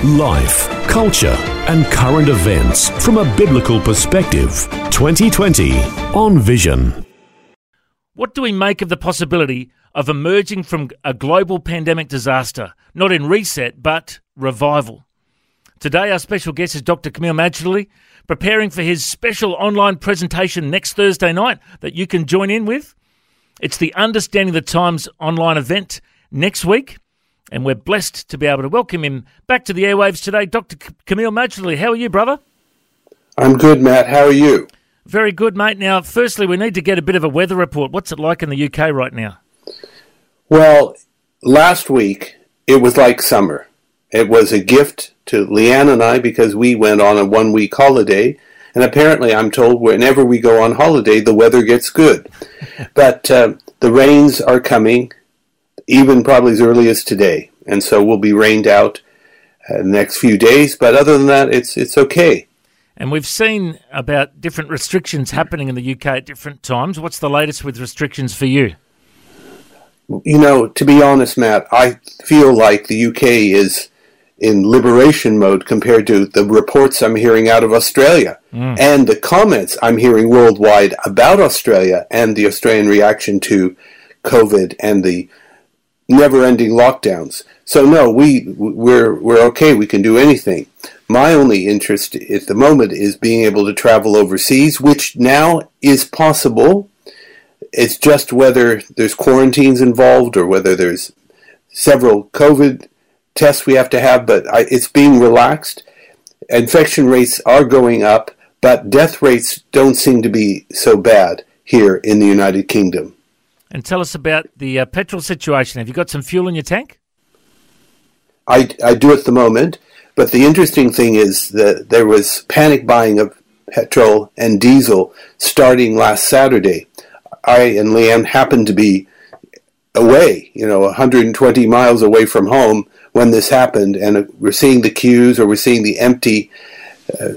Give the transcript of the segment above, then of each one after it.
Life, culture, and current events from a biblical perspective. 2020 on Vision. What do we make of the possibility of emerging from a global pandemic disaster, not in reset, but revival? Today, our special guest is Dr. Kameel Majdali, preparing for his special online presentation next Thursday night that you can join in with. It's the Understanding the Times online event next week, and we're blessed to be able to welcome him back to the airwaves today. Dr. Kameel Majdali, how are you, brother? I'm good, Matt. How are you? Very good, mate. Now, firstly, we need to get a bit of a weather report. What's it like in the UK right now? Well, last week it was like summer. It was a gift to Leanne and I because we went on a one week holiday. And apparently, I'm told whenever we go on holiday, the weather gets good. but uh, the rains are coming, even probably as early as today. And so we'll be rained out uh, the next few days. But other than that, it's, it's okay. And we've seen about different restrictions happening in the UK at different times. What's the latest with restrictions for you? You know, to be honest, Matt, I feel like the UK is in liberation mode compared to the reports I'm hearing out of Australia mm. and the comments I'm hearing worldwide about Australia and the Australian reaction to COVID and the never-ending lockdowns. So no, we we're we're okay. We can do anything. My only interest at the moment is being able to travel overseas, which now is possible. It's just whether there's quarantines involved or whether there's several COVID tests we have to have, but I, it's being relaxed. Infection rates are going up, but death rates don't seem to be so bad here in the United Kingdom. And tell us about the uh, petrol situation. Have you got some fuel in your tank? I, I do at the moment, but the interesting thing is that there was panic buying of petrol and diesel starting last Saturday. I and Leanne happened to be away, you know, 120 miles away from home when this happened, and we're seeing the queues or we're seeing the empty uh,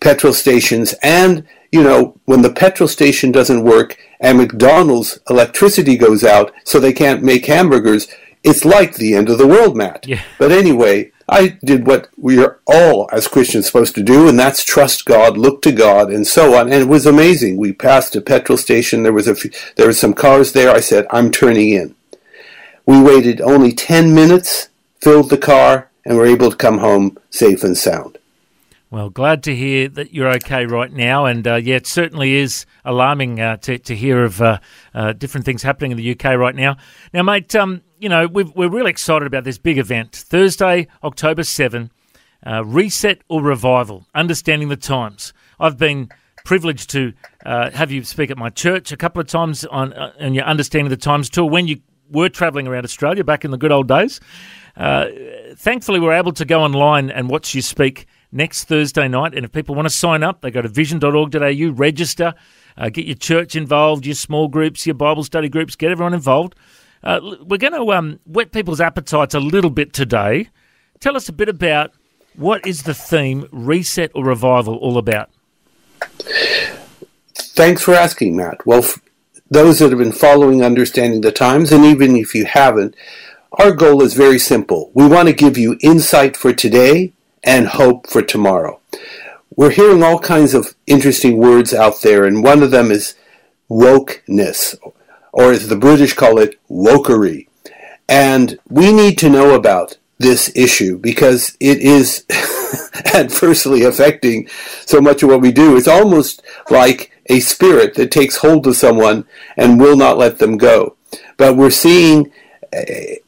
petrol stations. And, you know, when the petrol station doesn't work and McDonald's electricity goes out so they can't make hamburgers, it's like the end of the world, Matt. Yeah. But anyway, I did what we are all as Christians supposed to do, and that's trust God, look to God, and so on. And it was amazing. We passed a petrol station. There was a few, there were some cars there. I said, "I'm turning in." We waited only ten minutes filled the car, and were able to come home safe and sound. Well, glad to hear that you're okay right now. And uh, yeah, it certainly is alarming uh, to, to hear of uh, uh different things happening in the UK right now. Now, mate, um, you know, we are really excited about this big event. Thursday, October 7, uh, Reset or Revival, Understanding the Times. I've been privileged to uh, have you speak at my church a couple of times on, on your Understanding the Times tour when you were travelling around Australia back in the good old days. Thankfully, we're able to go online and watch you speak next Thursday night. And if people want to sign up, they go to vision.org.au, register, uh, get your church involved, your small groups, your Bible study groups, get everyone involved. Uh, we're going to um, whet people's appetites a little bit today. Tell us a bit about what is the theme, reset or revival, all about? Thanks for asking, Matt. Well, those that have been following Understanding the Times, and even if you haven't, our goal is very simple. We want to give you insight for today and hope for tomorrow. We're hearing all kinds of interesting words out there, and one of them is wokeness, or as the British call it, wokery. And we need to know about this issue because it is adversely affecting so much of what we do. It's almost like a spirit that takes hold of someone and will not let them go. But we're seeing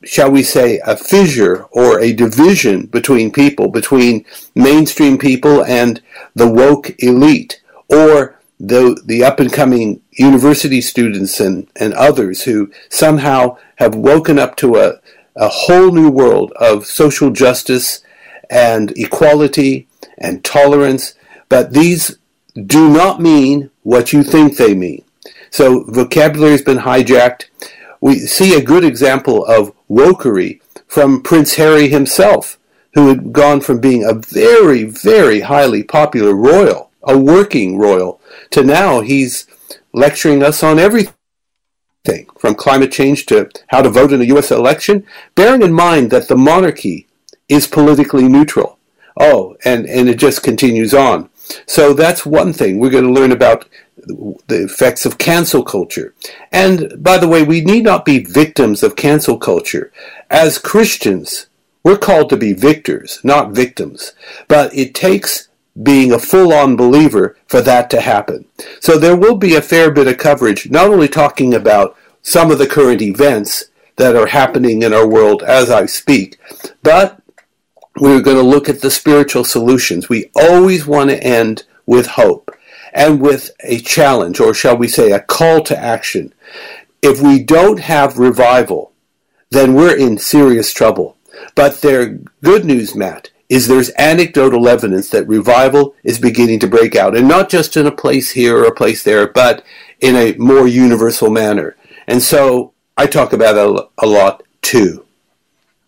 shall we say, a fissure or a division between people, between mainstream people and the woke elite, or the, the up and coming university students and, and others who somehow have woken up to a, a whole new world of social justice and equality and tolerance. But these do not mean what you think they mean. So vocabulary has been hijacked. We see a good example of wokery from Prince Harry himself, who had gone from being a very, very highly popular royal, a working royal, to now he's lecturing us on everything from climate change to how to vote in a U.S. election, bearing in mind that the monarchy is politically neutral. Oh, and, and it just continues on. So that's one thing. We're going to learn about the effects of cancel culture. And by the way, we need not be victims of cancel culture. As Christians, we're called to be victors, not victims. But it takes being a full on believer for that to happen. So there will be a fair bit of coverage, not only talking about some of the current events that are happening in our world as I speak, but we're going to look at the spiritual solutions. We always want to end with hope and with a challenge, or shall we say, a call to action. If we don't have revival, then we're in serious trouble. But their good news, Matt, is there's anecdotal evidence that revival is beginning to break out, and not just in a place here or a place there, but in a more universal manner. And so I talk about it a lot too.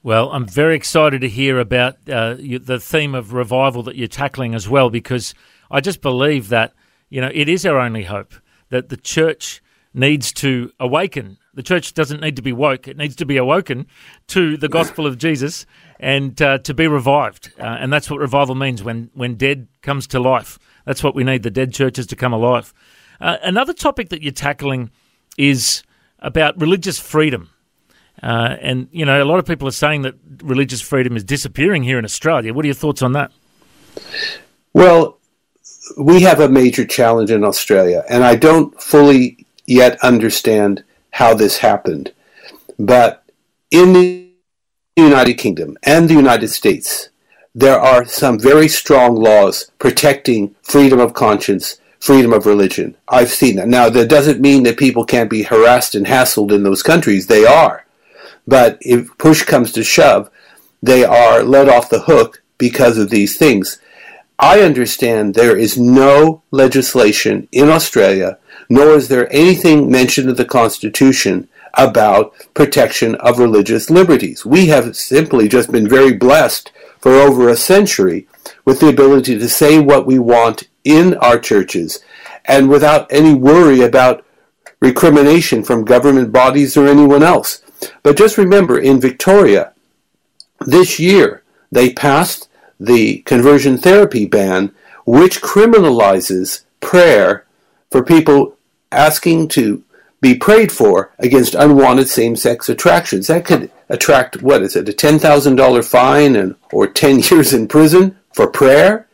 Well, I'm very excited to hear about uh, the theme of revival that you're tackling as well, because I just believe that you know it is our only hope that the church needs to awaken. The church doesn't need to be woke; it needs to be awoken to the gospel of Jesus and uh, to be revived. Uh, and that's what revival means when when dead comes to life. That's what we need: the dead churches to come alive. Uh, another topic that you're tackling is about religious freedom. Uh, and, you know, a lot of people are saying that religious freedom is disappearing here in Australia. What are your thoughts on that? Well, we have a major challenge in Australia, and I don't fully yet understand how this happened. But in the United Kingdom and the United States, there are some very strong laws protecting freedom of conscience freedom of religion. I've seen that. Now, that doesn't mean that people can't be harassed and hassled in those countries. They are. But if push comes to shove, they are let off the hook because of these things. I understand there is no legislation in Australia, nor is there anything mentioned in the Constitution about protection of religious liberties. We have simply just been very blessed for over a century with the ability to say what we want in our churches and without any worry about recrimination from government bodies or anyone else. But just remember, in Victoria, this year, they passed the conversion therapy ban, which criminalizes prayer for people asking to be prayed for against unwanted same-sex attractions. That could attract, what is it, a $10,000 fine and, or 10 years in prison for prayer?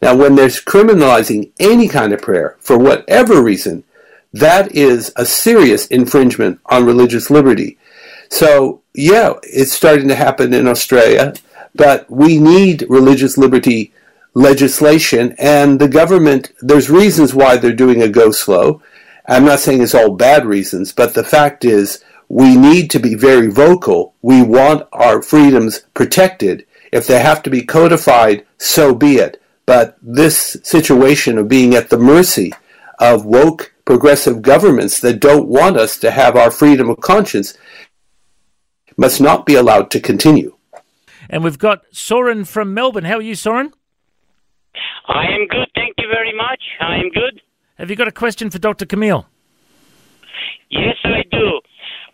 Now, when there's criminalizing any kind of prayer for whatever reason, that is a serious infringement on religious liberty. So, yeah, it's starting to happen in Australia, but we need religious liberty legislation, and the government, there's reasons why they're doing a go slow. I'm not saying it's all bad reasons, but the fact is we need to be very vocal. We want our freedoms protected. If they have to be codified, so be it. But this situation of being at the mercy of woke progressive governments that don't want us to have our freedom of conscience must not be allowed to continue. And we've got Soren from Melbourne. How are you, Soren? I am good. Thank you very much. I am good. Have you got a question for Dr. Kameel? Yes, I do.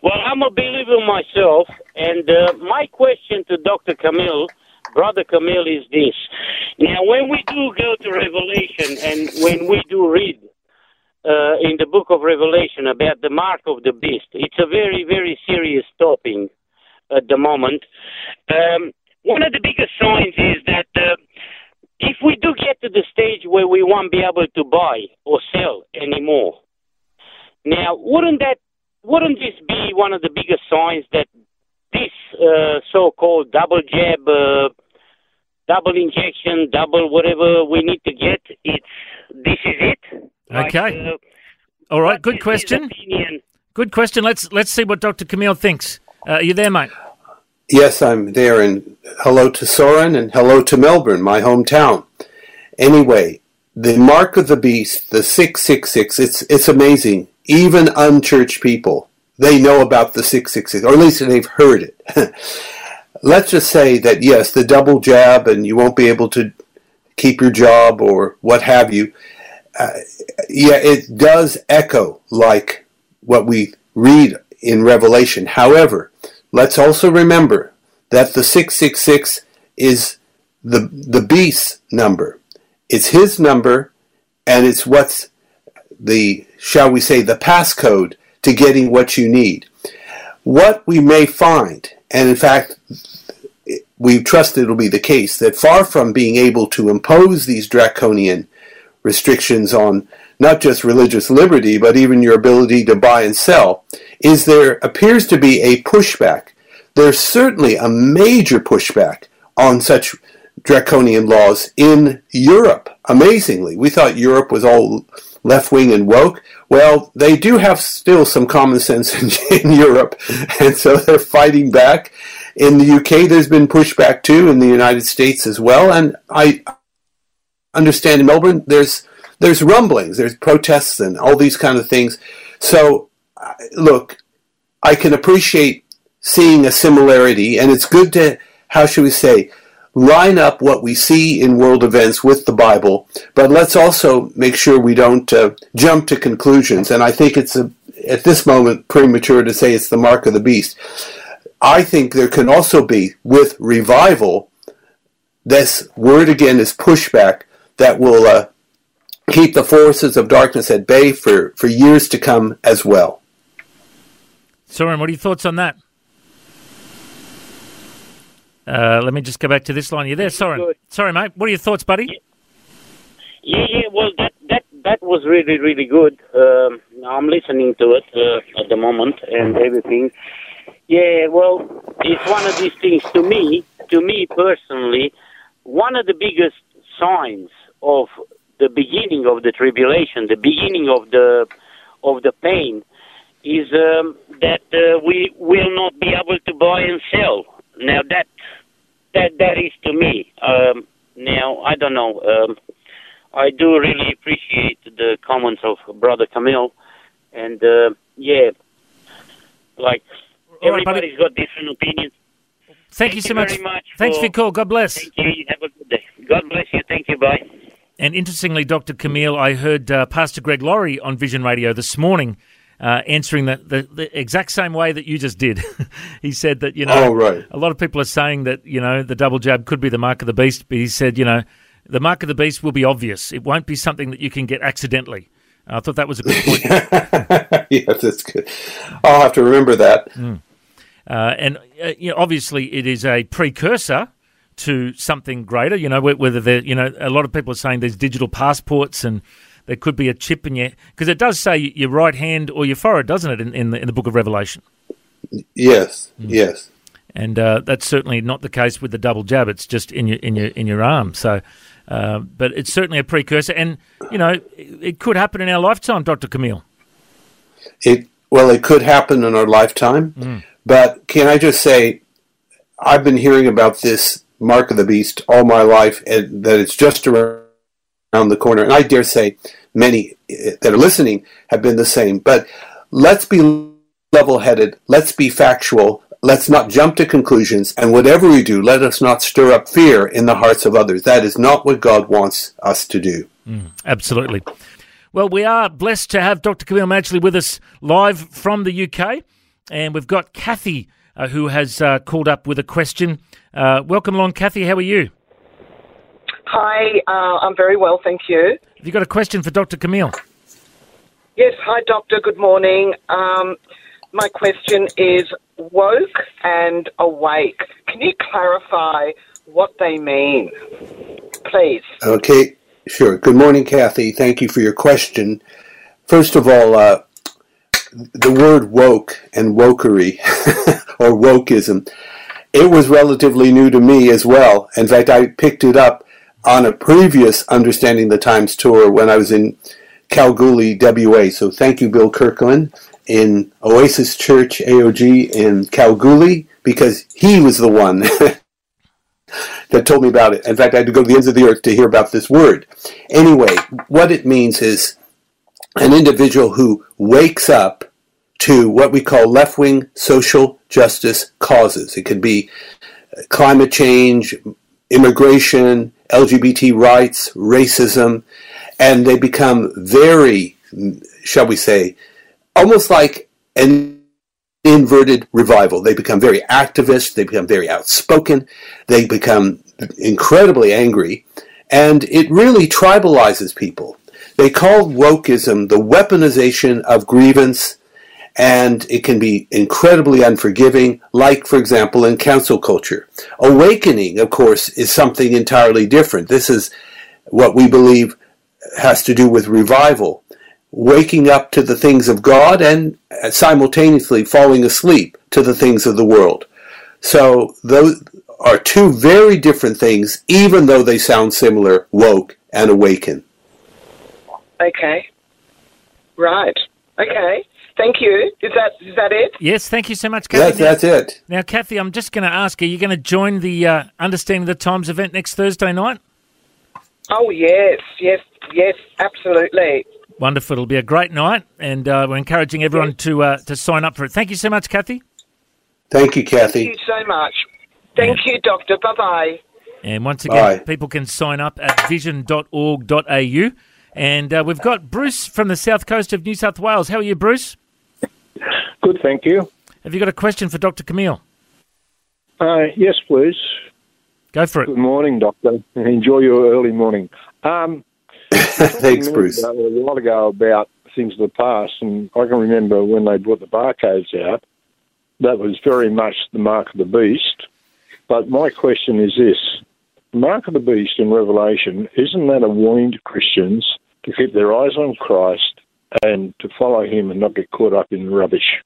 Well, I'm a believer myself, and uh, my question to Dr. Kameel Brother Kameel, is this. Now, when we do go to Revelation and when we do read uh, in the book of Revelation about the mark of the beast, it's a very, very serious topic at the moment. Um, one of the biggest signs is that uh, if we do get to the stage where we won't be able to buy or sell anymore, now wouldn't that wouldn't this be one of the biggest signs that this uh, so-called double jab, uh, double injection, double whatever we need to get, it's this is it. Okay. Like, uh, All right. Good question. Good question. Let's let's see what Dr. Kameel thinks. Uh, are you there, mate? Yes, I'm there. And hello to Soren and hello to Melbourne, my hometown. Anyway, the mark of the beast, the 666, it's, it's amazing. Even unchurched people, they know about the 666, or at least they've heard it. Let's just say that, yes, the double jab and you won't be able to keep your job or what have you. Uh, yeah, it does echo like what we read in Revelation. However, let's also remember that the 666 is the, the beast's number. It's his number, and it's what's the, shall we say, the passcode to getting what you need. What we may find, and in fact, we trust it'll be the case, that far from being able to impose these draconian restrictions on not just religious liberty, but even your ability to buy and sell, is there appears to be a pushback. There's certainly a major pushback on such draconian laws in Europe. Amazingly, we thought Europe was all left wing and woke. Well, they do have still some common sense in, in, Europe, and so they're fighting back. In the UK, there's been pushback too, in the United States as well. And I understand in Melbourne, there's there's rumblings, there's protests, and all these kind of things. So, look, I can appreciate seeing a similarity, and it's good to, how should we say, line up what we see in world events with the Bible, but let's also make sure we don't uh, jump to conclusions. And I think it's a, at this moment premature to say it's the mark of the beast. I think there can also be, with revival, this word again is pushback that will uh, keep the forces of darkness at bay for, for years to come as well. Soren, what are your thoughts on that? Uh, let me just go back to this line. You there, Soren? Sorry, mate. What are your thoughts, buddy? Yeah, yeah. Well, that that that was really really good. Um, I'm listening to it uh, at the moment and everything. Yeah, well, it's one of these things to me. To me personally, one of the biggest signs of the beginning of the tribulation, the beginning of the of the pain, is um, that uh, we will not be able to buy and sell. Now that that that is to me. Um, now I don't know. Um, I do really appreciate the comments of Brother Kameel, and uh, yeah, like everybody's got different opinions. Thank, Thank you so much. much. Thanks for, for your call. God bless. Thank you. Have a good day. God bless you. Thank you. Bye. And interestingly, Dr. Kameel, I heard uh, Pastor Greg Laurie on Vision Radio this morning uh, answering the, the, the, exact same way that you just did. he said that, you know, oh, right. a lot of people are saying that, you know, the double jab could be the mark of the beast, but he said, you know, the mark of the beast will be obvious. It won't be something that you can get accidentally. I thought that was a good point. yeah, that's good. I'll have to remember that. Mm. Uh, and uh, you know, obviously, it is a precursor to something greater. You know, whether there, you know, a lot of people are saying there's digital passports and there could be a chip in your because it does say your right hand or your forehead, doesn't it, in, in the in the Book of Revelation? Yes, mm. yes. And uh, that's certainly not the case with the double jab. It's just in your in your in your arm. So, uh, but it's certainly a precursor, and you know it, it could happen in our lifetime, Doctor Kameel. It well, it could happen in our lifetime, mm. but can I just say, I've been hearing about this mark of the beast all my life, and that it's just around the corner. And I dare say many that are listening have been the same. But let's be level headed, let's be factual, let's not jump to conclusions, and whatever we do, let us not stir up fear in the hearts of others. That is not what God wants us to do. Mm, absolutely. Well, we are blessed to have Dr. Kameel Majdali with us live from the UK, and we've got Kathy uh, who has uh, called up with a question. Uh, welcome along, Kathy. How are you? Hi, uh, I'm very well, thank you. Have you got a question for Dr. Kameel? Yes, hi, Doctor. Good morning. Um, my question is woke and awake. Can you clarify what they mean, please? Okay, sure. Good morning, Kathy. Thank you for your question. First of all, uh, the word woke and wokery or wokeism, it was relatively new to me as well. In fact, I picked it up on a previous Understanding the Times tour when I was in Kalgoorlie, WA. So thank you, Bill Kirkland, in Oasis Church AOG in Kalgoorlie, because he was the one that told me about it. In fact, I had to go to the ends of the earth to hear about this word. Anyway, what it means is an individual who wakes up to what we call left wing social justice causes. It could be climate change, immigration, LGBT rights, racism, and they become very, shall we say, almost like an inverted revival. They become very activist, they become very outspoken, they become incredibly angry, and it really tribalizes people. They call wokeism the weaponization of grievance, and it can be incredibly unforgiving, like, for example, in cancel culture. Awakening, of course, is something entirely different. This is what we believe has to do with revival waking up to the things of God and uh, simultaneously falling asleep to the things of the world. So those are two very different things, even though they sound similar, woke and awaken. Okay. Right. Okay. Thank you. Is that is that it? Yes, thank you so much, Kathy. Yes, that's it. Now, Kathy, I'm just going to ask: Are you going to join the uh, Understanding the Times event next Thursday night? Oh yes, yes, yes, absolutely. Wonderful. It'll be a great night, and uh, we're encouraging everyone to uh, to sign up for it. Thank you so much, Kathy. Thank you, Kathy. Thank you so much. Thank you, Doctor. Bye bye. And once again, Bye. people can sign up at vision.org.au. And uh, we've got Bruce from the south coast of New South Wales. How are you, Bruce? Good, thank you. Have you got a question for Dr. Kameel? Uh, yes, please. Go for it. Good morning, Doctor. Enjoy your early morning. Um, Thanks, a Bruce. minute ago- A while ago about things of the past, and I can remember when they brought the barcodes out, that was very much the mark of the beast. But my question is this Mark of the beast in Revelation, isn't that a warning to Christians to keep their eyes on Christ and to follow him and not get caught up in rubbish?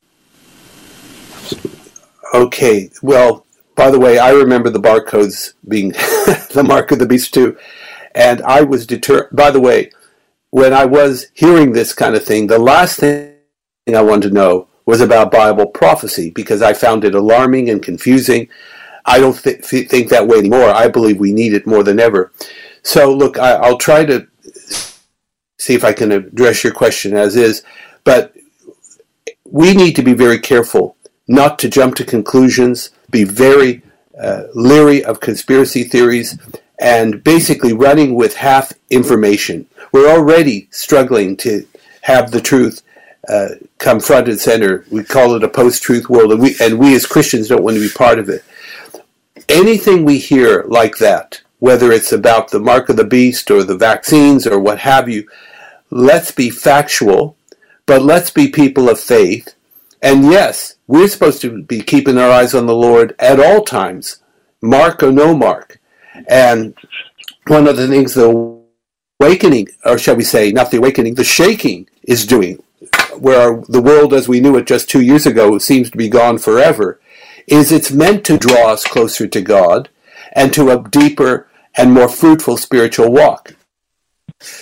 Okay. Well, by the way, I remember the barcodes being the mark of the beast too. And I was deterred. By the way, when I was hearing this kind of thing, the last thing I wanted to know was about Bible prophecy because I found it alarming and confusing. I don't th- th- think that way anymore. I believe we need it more than ever. So, look, I- I'll try to see if I can address your question as is, but we need to be very careful not to jump to conclusions, be very uh, leery of conspiracy theories, and basically running with half information. We're already struggling to have the truth uh, come front and center. We call it a post-truth world, and we and we as Christians don't want to be part of it. Anything we hear like that, whether it's about the mark of the beast or the vaccines or what have you, let's be factual, but let's be people of faith. And yes, we're supposed to be keeping our eyes on the Lord at all times, mark or no mark. And one of the things the awakening, or shall we say, not the awakening, the shaking is doing, where the world as we knew it just two years ago seems to be gone forever, is it's meant to draw us closer to God and to a deeper and more fruitful spiritual walk.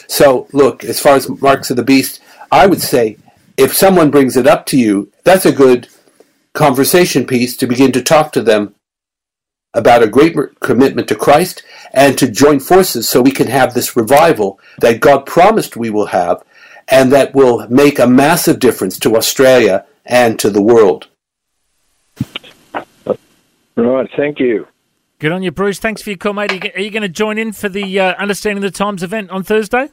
So, look, as far as marks of the beast, I would say if someone brings it up to you, that's a good conversation piece to begin to talk to them about a great commitment to Christ and to join forces so we can have this revival that God promised we will have and that will make a massive difference to Australia and to the world. Right, thank you. Good on you, Bruce. Thanks for your call, mate. Are you, going to join in for the uh, Understanding the Times event on Thursday?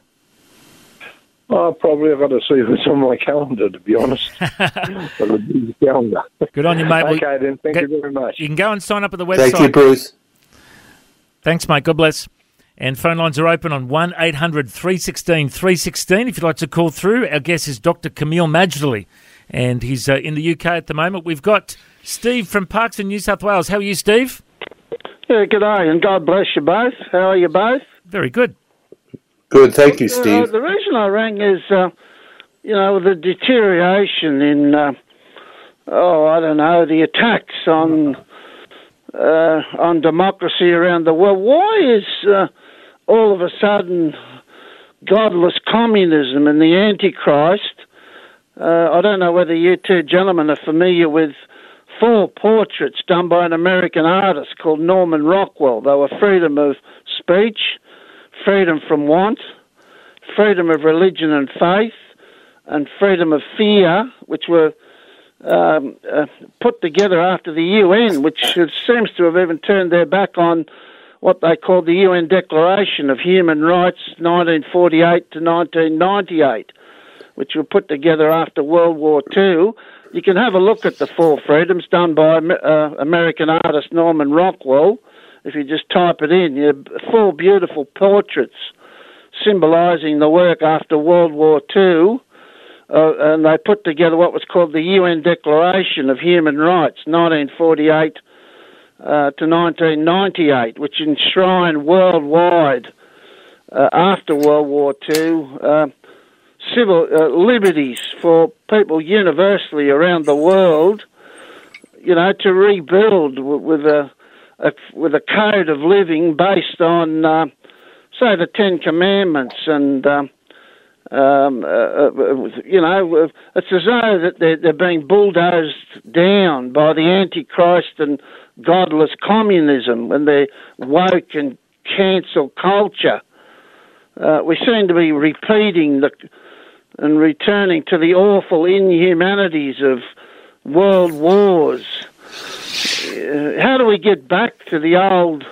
Oh, probably I've got to see what's on my calendar, to be honest. Got a busy calendar. Good on you, mate. Well, Okay, then. Thank get- you very much. You can go and sign up at the website. Thank you, Bruce. Thanks, mate. God bless. And phone lines are open on 1 800 316 316. If you'd like to call through, our guest is Dr. Kameel Majdali, and he's uh, in the UK at the moment. We've got Steve from Parkes in New South Wales. How are you, Steve? Yeah, good day, and God bless you both. How are you both? Very good. Good. Thank you, Uh, Steve. the reason I rang is, uh, you know, the deterioration in, uh, oh, I don't know, the attacks on uh, on democracy around the world. Why is uh, all of a sudden godless communism and the Antichrist? Uh, I don't know whether you two gentlemen are familiar with four portraits done by an American artist called Norman Rockwell. They were freedom of speech, freedom from want, freedom of religion and faith, and freedom of fear, which were um, uh, put together after the UN, which seems to have even turned their back on what they called the UN Declaration of Human Rights 1948 to 1998, which were put together after World War II. You can have a look at the Four Freedoms done by uh, American artist Norman Rockwell. If you just type it in, you four beautiful portraits symbolising the work after World War II. Uh, and they put together what was called the UN Declaration of Human Rights, 1948 uh, to 1998, which enshrined worldwide uh, after World War II civil uh, liberties for people universally around the world. You know, to rebuild with a, a with a code of living based on, uh, say, the Ten Commandments and. Um, um, uh, uh, you know, it's as though that they're, they're being bulldozed down by the Antichrist and godless communism when they're woke and cancel culture. Uh, we seem to be repeating the and returning to the awful inhumanities of world wars. Uh, how do we get back to the old,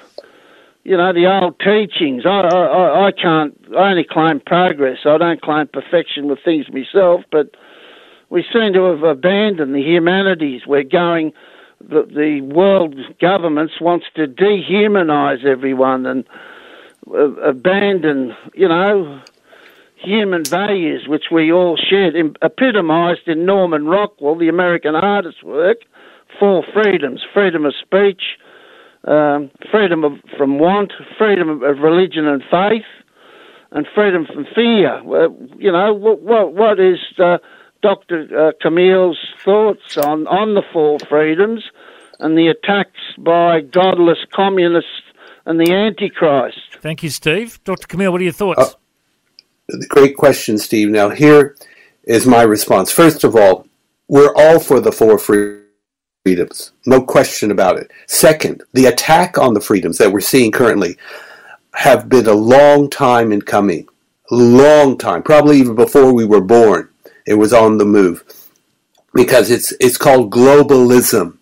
you know, the old teachings? I, I, I can't. I only claim progress. I don't claim perfection with things myself, but we seem to have abandoned the humanities. We're going the, the world governments wants to dehumanize everyone and uh, abandon, you know, human values which we all shared, epitomized in Norman Rockwell, the American artist's work, four freedoms freedom of speech, um, freedom of, from want, freedom of, of, religion and faith, and freedom from fear. you know, what, what, what is. Uh, Dr. Uh, Kameel's thoughts on, on the four freedoms and the attacks by godless communists and the Antichrist. Thank you, Steve. Dr. Kameel, what are your thoughts? Uh, great question, Steve. Now, here is my response. First of all, we're all for the four freedoms, no question about it. Second, the attack on the freedoms that we're seeing currently have been a long time in coming. Long time, probably even before we were born. It was on the move because it's it's called globalism.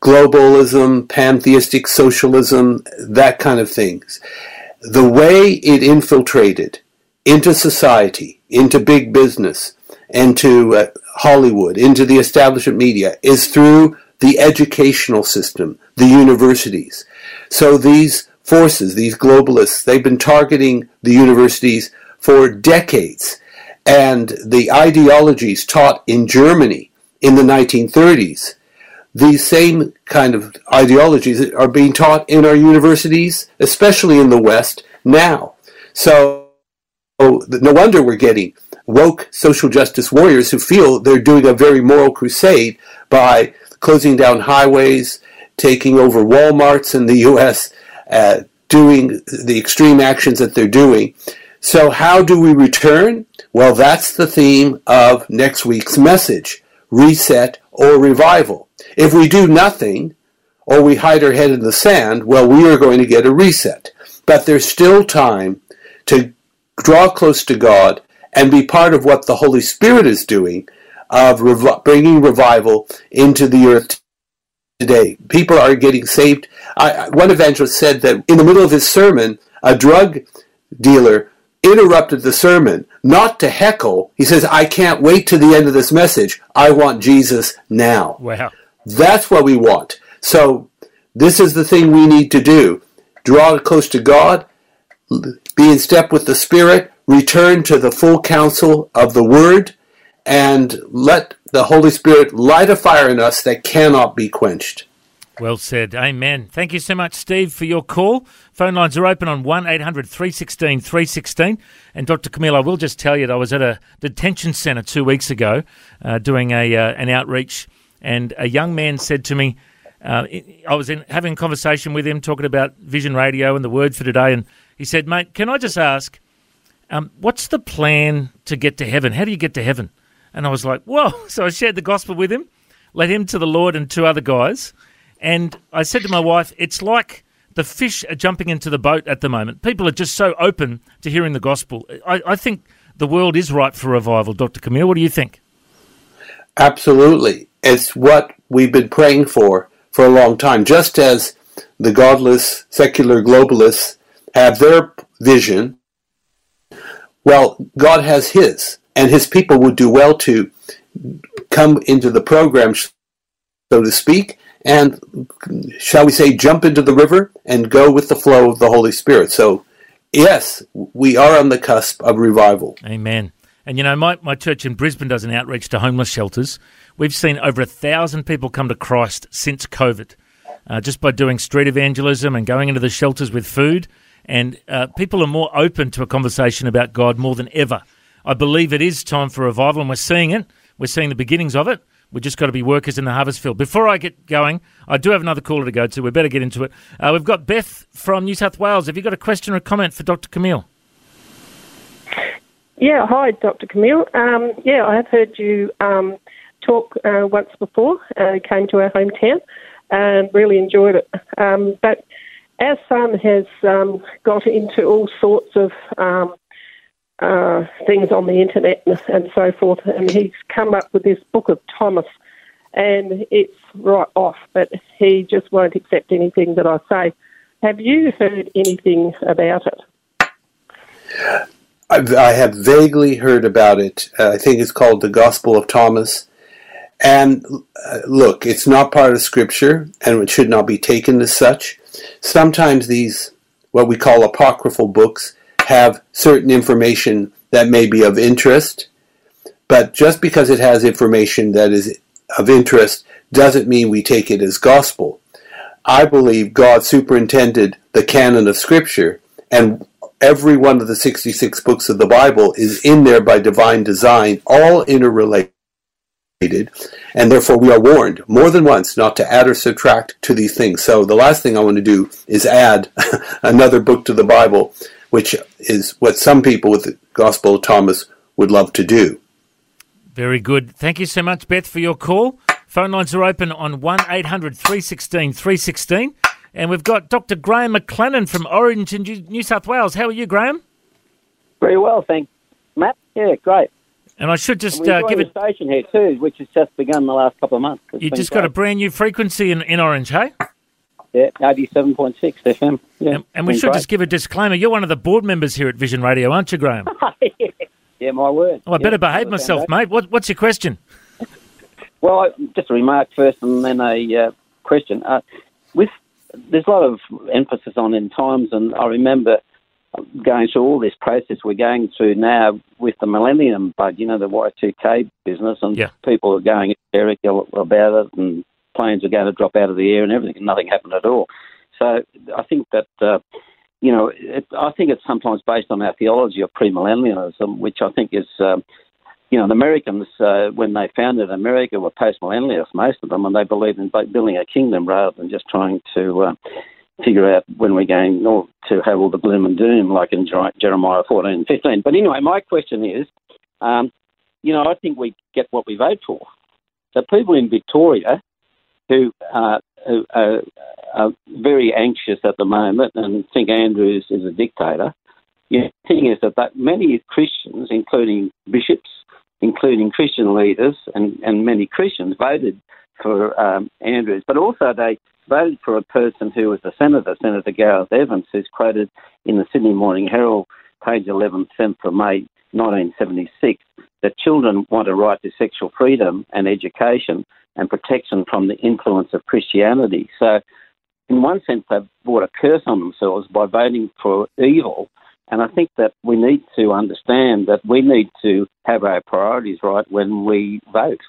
Globalism, pantheistic socialism, that kind of things. The way it infiltrated into society, into big business, into uh, Hollywood, into the establishment media is through the educational system, the universities. So these forces, these globalists, they've been targeting the universities for decades and the ideologies taught in Germany in the 1930s, these same kind of ideologies are being taught in our universities, especially in the West, now. So, no wonder we're getting woke social justice warriors who feel they're doing a very moral crusade by closing down highways, taking over Walmarts in the U.S., uh, doing the extreme actions that they're doing. So, how do we return? Well, that's the theme of next week's message reset or revival. If we do nothing, or we hide our head in the sand, well, we are going to get a reset. But there's still time to draw close to God and be part of what the Holy Spirit is doing of rev- bringing revival into the earth today. People are getting saved. I, one evangelist said that in the middle of his sermon, a drug dealer interrupted the sermon, not to heckle. He says, I can't wait to the end of this message. I want Jesus now. Wow. That's what we want. So, this is the thing we need to do draw close to God, in step with the Spirit, return to the full counsel of the Word, and let the Holy Spirit light a fire in us that cannot be quenched. Well said. Amen. Thank you so much, Steve, for your call. Phone lines are open on 1 800 316 316. And Dr. Kameel, I will just tell you that I was at a detention centre two weeks ago uh, doing a uh, an outreach, and a young man said to me, uh, I was in, having a conversation with him talking about Vision Radio and the word for today, and he said, Mate, can I just ask, um, what's the plan to get to heaven? How do you get to heaven? And I was like, Whoa. So I shared the gospel with him led him to the Lord and two other guys. And I said to my wife, it's like the fish are jumping into the boat at the moment. People are just so open to hearing the gospel. I, I think the world is ripe for revival, Dr. Kameel. What do you think? Absolutely. It's what we've been praying for for a long time. Just as the godless secular globalists have their vision, well, God has his, and his people would do well to come into the program, so to speak, and shall we say, jump into the river and go with the flow of the Holy Spirit. So, yes, we are on the cusp of revival. Amen. And you know, my, my church in Brisbane does an outreach to homeless shelters. We've seen over a thousand people come to Christ since COVID, uh, just by doing street evangelism and going into the shelters with food. And uh, people are more open to a conversation about God more than ever. I believe it is time for revival, and we're seeing it. We're seeing the beginnings of it. We've just got to be workers in the harvest field. Before I get going, I do have another caller to go to. We better get into it. Uh, we've got Beth from New South Wales. Have you got a question or a comment for Dr. Kameel? Yeah, hi, Dr. Kameel. Um, yeah, I have heard you um, talk uh, once before. Uh, came to our hometown and really enjoyed it. Um, but our son has um, got into all sorts of um, uh, things on the internet and, so forth, and he's come up with this book of Thomas, and it's right off, but he just won't accept anything that I say. Have you heard anything about it? I've, I have vaguely heard about it. Uh, I think it's called the Gospel of Thomas. And uh, look, it's not part of Scripture, and it should not be taken as such. Sometimes these, what we call apocryphal books, have certain information that may be of interest, but just because it has information that is of interest doesn't mean we take it as gospel. I believe God superintended the canon of Scripture, and every one of the 66 books of the Bible is in there by divine design, all interrelated. And therefore, we are warned more than once not to add or subtract to these things. So, the last thing I want to do is add another book to the Bible, which is what some people with the Gospel of Thomas would love to do. Very good. Thank you so much, Beth, for your call. Phone lines are open on 1 800 316 316. And we've got Dr. Graham McLennan from Orange in New South Wales. How are you, Graham? Very well, thanks, Matt. Yeah, great. And I should just uh, give it. station here too, which has just begun the last couple of months. It's You just got a brand new frequency in, in Orange, hey? yeah, eighty-seven point six FM. Yeah, And, and we should great. just give a disclaimer. You're one of the board members here at Vision Radio, aren't you, Graham? yeah, my word. Oh, I better behave myself, mate. What, what's your question? Well, I, just a remark first, and then a uh, question. Uh, with there's a lot of emphasis on in times, and I remember going through all this process we're going through now with the Millennium Bug, you know, the Y2K business, and Yeah. people are going hysterical about it, and planes are going to drop out of the air and everything, and nothing happened at all. So I think that, uh, you know, it, I think it's sometimes based on our theology of premillennialism, which I think is, um, you know, the Americans, uh, when they founded America, were postmillennialists, most of them, and they believed in bu- building a kingdom rather than just trying to uh, figure out when we're going to have all the gloom and doom like in Jeremiah 14 and 15. But anyway, my question is, um, you know, I think we get what we vote for. So people in Victoria who, uh, who are, are very anxious at the moment and think Andrews is a dictator, the thing is that, that many Christians, including bishops, including Christian leaders and, and many Christians, voted for um, Andrews, but also they voted for a person who was a senator, Senator Gareth Evans, who's quoted in the Sydney Morning Herald, page 11, 7th of May 1976, that children want a right to sexual freedom and education and protection from the influence of Christianity. So, in one sense, they've brought a curse on themselves by voting for evil. And I think that we need to understand that we need to have our priorities right when we vote.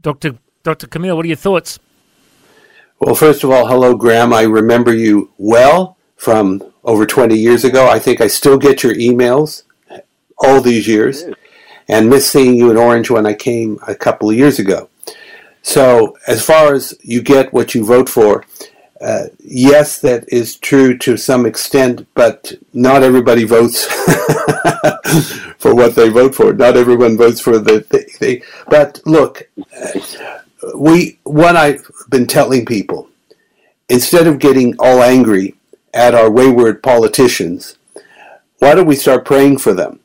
Dr. Dr. Kameel, what are your thoughts? Well, first of all, hello, Graham. I remember you well from over 20 years ago. I think I still get your emails all these years and miss seeing you in Orange when I came a couple of years ago. So, as far as you get what you vote for, uh, yes, that is true to some extent, but not everybody votes for what they vote for. Not everyone votes for the. They, but look, we what I've been telling people, instead of getting all angry at our wayward politicians, why don't we start praying for them?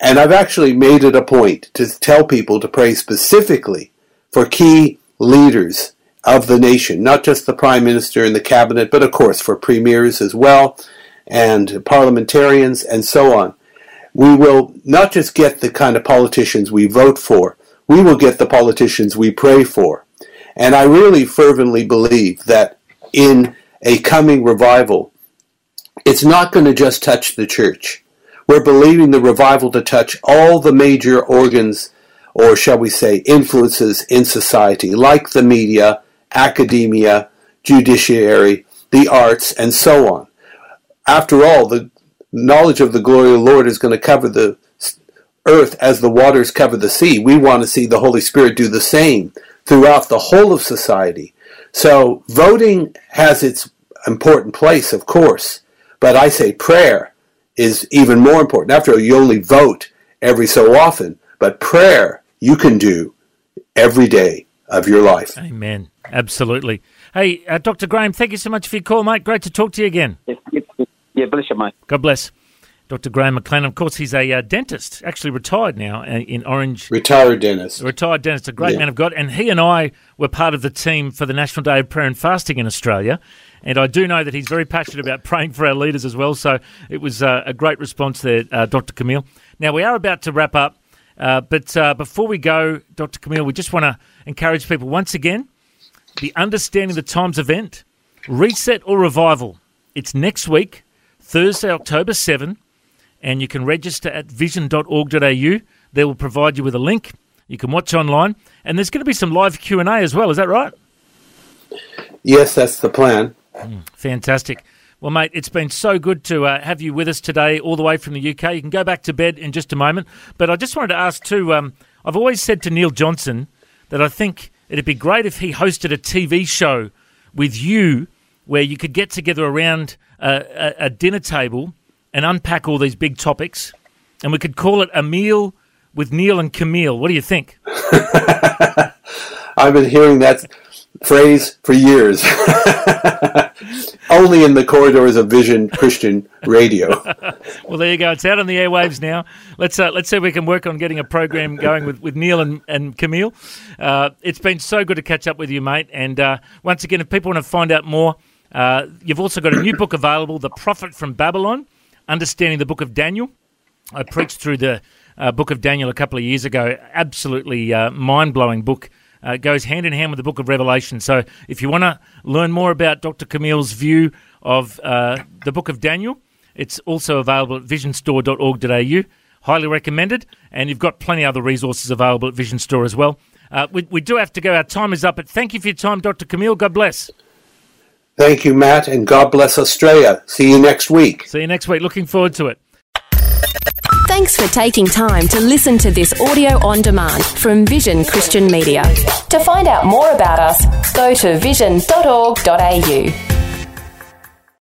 And I've actually made it a point to tell people to pray specifically for key leaders of the nation, not just the prime minister and the cabinet, but of course for premiers as well, and parliamentarians and so on. We will not just get the kind of politicians we vote for, we will get the politicians we pray for. And I really fervently believe that in a coming revival, it's not going to just touch the church. We're believing the revival to touch all the major organs, or shall we say, influences in society, like the media, academia, judiciary, the arts, and so on. After all, the knowledge of the glory of the Lord is going to cover the earth as the waters cover the sea. We want to see the Holy Spirit do the same throughout the whole of society. So voting has its important place, of course, but I say prayer is even more important. After all, you only vote every so often, but prayer you can do every day of your life. Amen. Absolutely. Hey, uh, Dr. Graham, thank you so much for your call, mate. Great to talk to you again. Yeah, bless you, mate. God bless. Dr. Graham McLennan, of course, he's a uh, dentist, actually retired now uh, in Orange. Retired dentist. Retired dentist, a great yeah. man of God. And he and I were part of the team for the National Day of Prayer and Fasting in Australia. And I do know that he's very passionate about praying for our leaders as well. So it was uh, a great response there, uh, Dr. Kameel. Now, we are about to wrap up. Uh, but uh, before we go, Dr. Kameel, we just want to encourage people once again the Understanding the Times event, Reset or Revival. It's next week, Thursday, October 7 and you can register at vision.org.au. They will provide you with a link. You can watch online, and there's going to be some live Q and A as well. Is that right? Yes, that's the plan. Mm, fantastic. Well, mate, it's been so good to uh, have you with us today, all the way from the UK. You can go back to bed in just a moment, but I just wanted to ask too. Um, I've always said to Neil Johnson that I think it'd be great if he hosted a TV show with you, where you could get together around a, a, a dinner table and unpack all these big topics, and we could call it a meal with Neil and Kameel. What do you think? I've been hearing that phrase for years. Only in the corridors of Vision Christian Radio. well, there you go. It's out on the airwaves now. Let's uh, let's see if we can work on getting a program going with, with Neil and, and Kameel. Uh, it's been so good to catch up with you, mate. And uh, once again, if people want to find out more, uh, you've also got a new book available, The Prophet from Babylon understanding the book of Daniel. I preached through the uh, book of Daniel a couple of years ago. Absolutely uh, mind blowing book. Uh, goes hand in hand with the book of Revelation. So if you want to learn more about Dr. Kameel's view of uh, the book of Daniel, it's also available at visionstore.org.au. Highly recommended. And you've got plenty of other resources available at Vision Store as well. Uh, we, we do have to go. Our time is up. But thank you for your time, Dr. Kameel. God bless. Thank you, Matt, and God bless Australia. See you next week. See you next week. Looking forward to it. Thanks for taking time to listen to this audio on demand from Vision Christian Media. To find out more about us, go to vision.org.au.